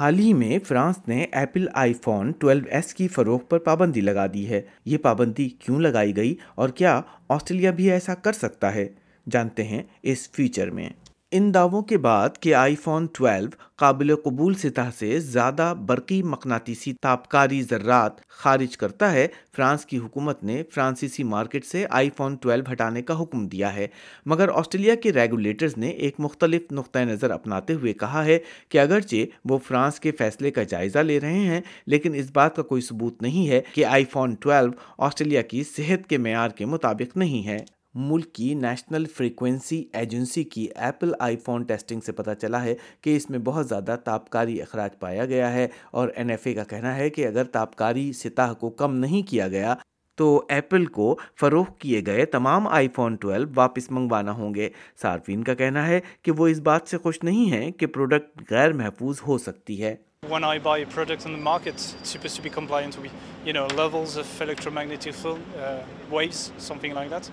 حال ہی میں فرانس نے ایپل آئی فون 12 ایس کی فروخت پر پابندی لگا دی ہے۔ یہ پابندی کیوں لگائی گئی اور کیا آسٹریلیا بھی ایسا کر سکتا ہے؟ جانتے ہیں اس فیچر میں۔ ان دعووں کے بعد کہ آئی فون 12 قابل قبول سطح سے زیادہ برقی مقناطیسی تابکاری ذرات خارج کرتا ہے، فرانس کی حکومت نے فرانسیسی مارکیٹ سے آئی فون 12 ہٹانے کا حکم دیا ہے۔ مگر آسٹریلیا کے ریگولیٹرز نے ایک مختلف نقطۂ نظر اپناتے ہوئے کہا ہے کہ اگرچہ وہ فرانس کے فیصلے کا جائزہ لے رہے ہیں، لیکن اس بات کا کوئی ثبوت نہیں ہے کہ آئی فون 12 آسٹریلیا کی صحت کے معیار کے مطابق نہیں ہے۔ ملک کی نیشنل فریکوینسی ایجنسی کی ایپل آئی فون ٹیسٹنگ سے پتہ چلا ہے کہ اس میں بہت زیادہ تابکاری اخراج پایا گیا ہے اور این ایف اے کا کہنا ہے کہ اگر تابکاری سطح کو کم نہیں کیا گیا تو ایپل کو فروخت کیے گئے تمام آئی فون 12 واپس منگوانا ہوں گے صارفین کا کہنا ہے کہ وہ اس بات سے خوش نہیں ہیں کہ پروڈکٹ غیر محفوظ ہو سکتی ہے When I buy a on the market, it's supposed to be compliant with, you know, levels of electromagnetic field, uh, waves, something like that.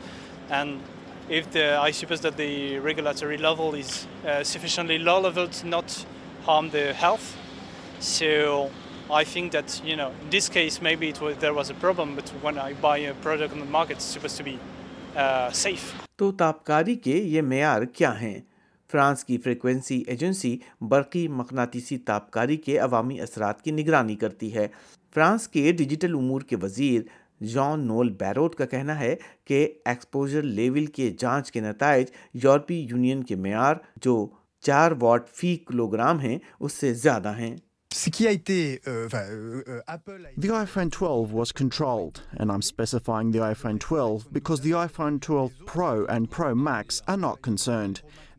And if the, I suppose that the regulatory level is uh, sufficiently low level to not harm the health. So I think that, you know, in this case, maybe it was, there was a problem, but when I buy a product on the market, it's supposed to be uh, safe. تو تابکاری کے یہ معیار کیا ہیں France کی frequency agency برقی مقناطیسی تابکاری کے عوامی اثرات کی نگرانی کرتی ہے فرانس کے ڈیجیٹل امور کے وزیر جان نول بیروٹ کا کہنا ہے کہ ایکسپوجر لیول کے جانچ کے نتائج یورپی یونین کے معیار جو چار واٹ فی کلو گرام ہیں اس سے زیادہ ہیں۔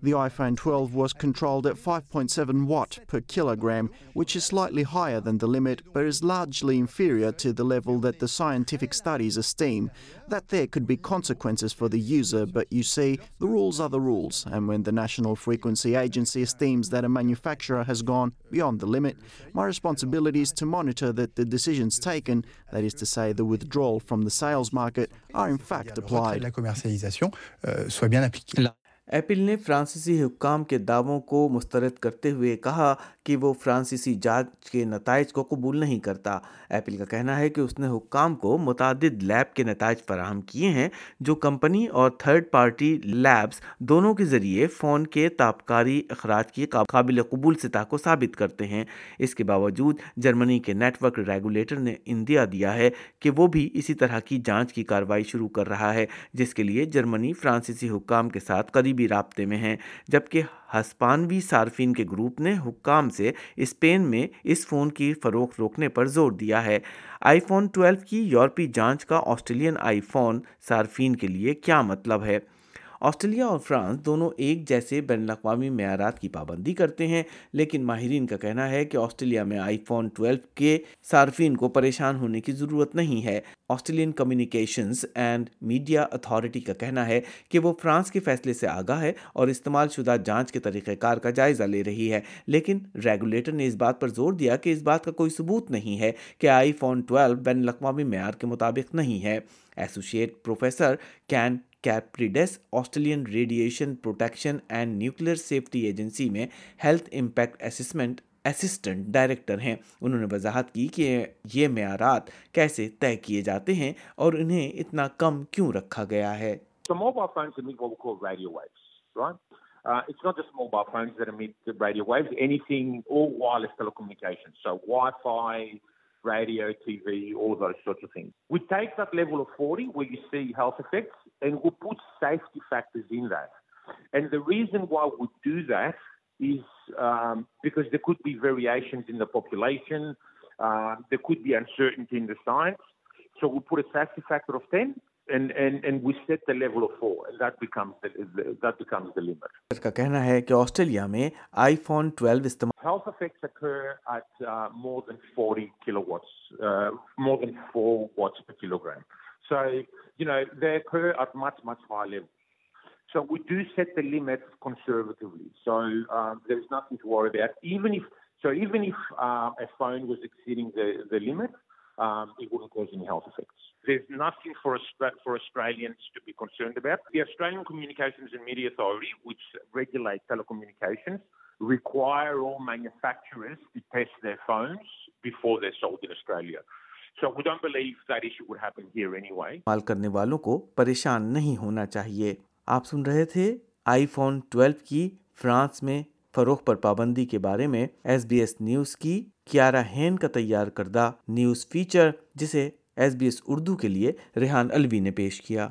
The iPhone 12 was controlled at 5.7 watt per kilogram, which is slightly higher than the limit, but is largely inferior to the level that the scientific studies esteem. That there could be consequences for the user, but you see, the rules are the rules, and when the National Frequency Agency esteems that a manufacturer has gone beyond the limit, my responsibility is to monitor that the decisions taken, that is to say, the withdrawal from the sales market, are in fact applied. Apple نے فرانسیسی حکام کے دعووں کو مسترد کرتے ہوئے کہا کہ وہ فرانسیسی جانچ کے نتائج کو قبول نہیں کرتا۔ ایپل کا کہنا ہے کہ اس نے حکام کو متعدد لیب کے نتائج فراہم کیے ہیں، جو کمپنی اور تھرڈ پارٹی لیبز دونوں کے ذریعے فون کے تابکاری اخراج کی قابل قبول سطح کو ثابت کرتے ہیں۔ اس کے باوجود جرمنی کے نیٹ ورک ریگولیٹر نے اندیا دیا ہے کہ وہ بھی اسی طرح کی جانچ کی کارروائی شروع کر رہا ہے، جس کے لیے جرمنی فرانسیسی حکام کے ساتھ قریبی رابطے میں ہیں جبکہ ہسپانوی صارفین کے گروپ نے حکام سے اسپین میں اس فون کی فروخت روکنے پر زور دیا ہے۔ آئی فون 12 کی یورپی جانچ کا آسٹریلین آئی فون صارفین کے لیے کیا مطلب ہے؟ آسٹریلیا اور فرانس دونوں ایک جیسے بین الاقوامی معیارات کی پابندی کرتے ہیں، لیکن ماہرین کا کہنا ہے کہ آسٹریلیا میں آئی فون 12 کے صارفین کو پریشان ہونے کی ضرورت نہیں ہے۔ Australian Communications and Media Authority کا کہنا ہے کہ وہ فرانس کے فیصلے سے آگاہ ہے اور استعمال شدہ جانچ کے طریقہ کار کا جائزہ لے رہی ہے۔ لیکن ریگولیٹر نے اس بات پر زور دیا کہ اس بات کا کوئی ثبوت نہیں ہے کہ آئی فون 12 بین الاقوامی معیار کے مطابق نہیں ہے۔ ایسوسیٹ پروفیسر کین میں health impact assessment assistant director ہیں۔ انہوں نے وضاحت کی کہ یہ معیارات کیسے طے کیے جاتے ہیں اور انہیں اتنا کم کیوں رکھا گیا ہے۔ موسیقی and we put safety factors in that. And the reason why we do that is um, because there could be variations in the population, uh, there could be uncertainty in the science. So we put a safety factor of 10 and, and, and we set the level of 4 and that becomes the, the, that becomes the limit. اس کا کہنا ہے کہ Australia میں آئی phone 12 استعمال Health effects occur at uh, more than 40 kilowatts, uh, more than 4 watts per kilogram. So, you know, they occur at much, much higher levels. So we do set the limit conservatively. So um, there's nothing to worry about. Even if, so even if uh, a phone was exceeding the, the limit, um, it wouldn't cause any health effects. There's nothing for, for Australians to be concerned about. The Australian Communications and Media Authority, which regulates telecommunications, require all manufacturers to test their phones before they're sold in Australia. مال کرنے والوں کو پریشان نہیں ہونا چاہیے۔ آپ سن رہے تھے آئی فون 12 کی فرانس میں فروخت پر پابندی کے بارے میں ایس بی ایس نیوز کی کیارا ہین کا تیار کردہ نیوز فیچر، جسے ایس بی ایس اردو کے لیے ریحان الوی نے پیش کیا۔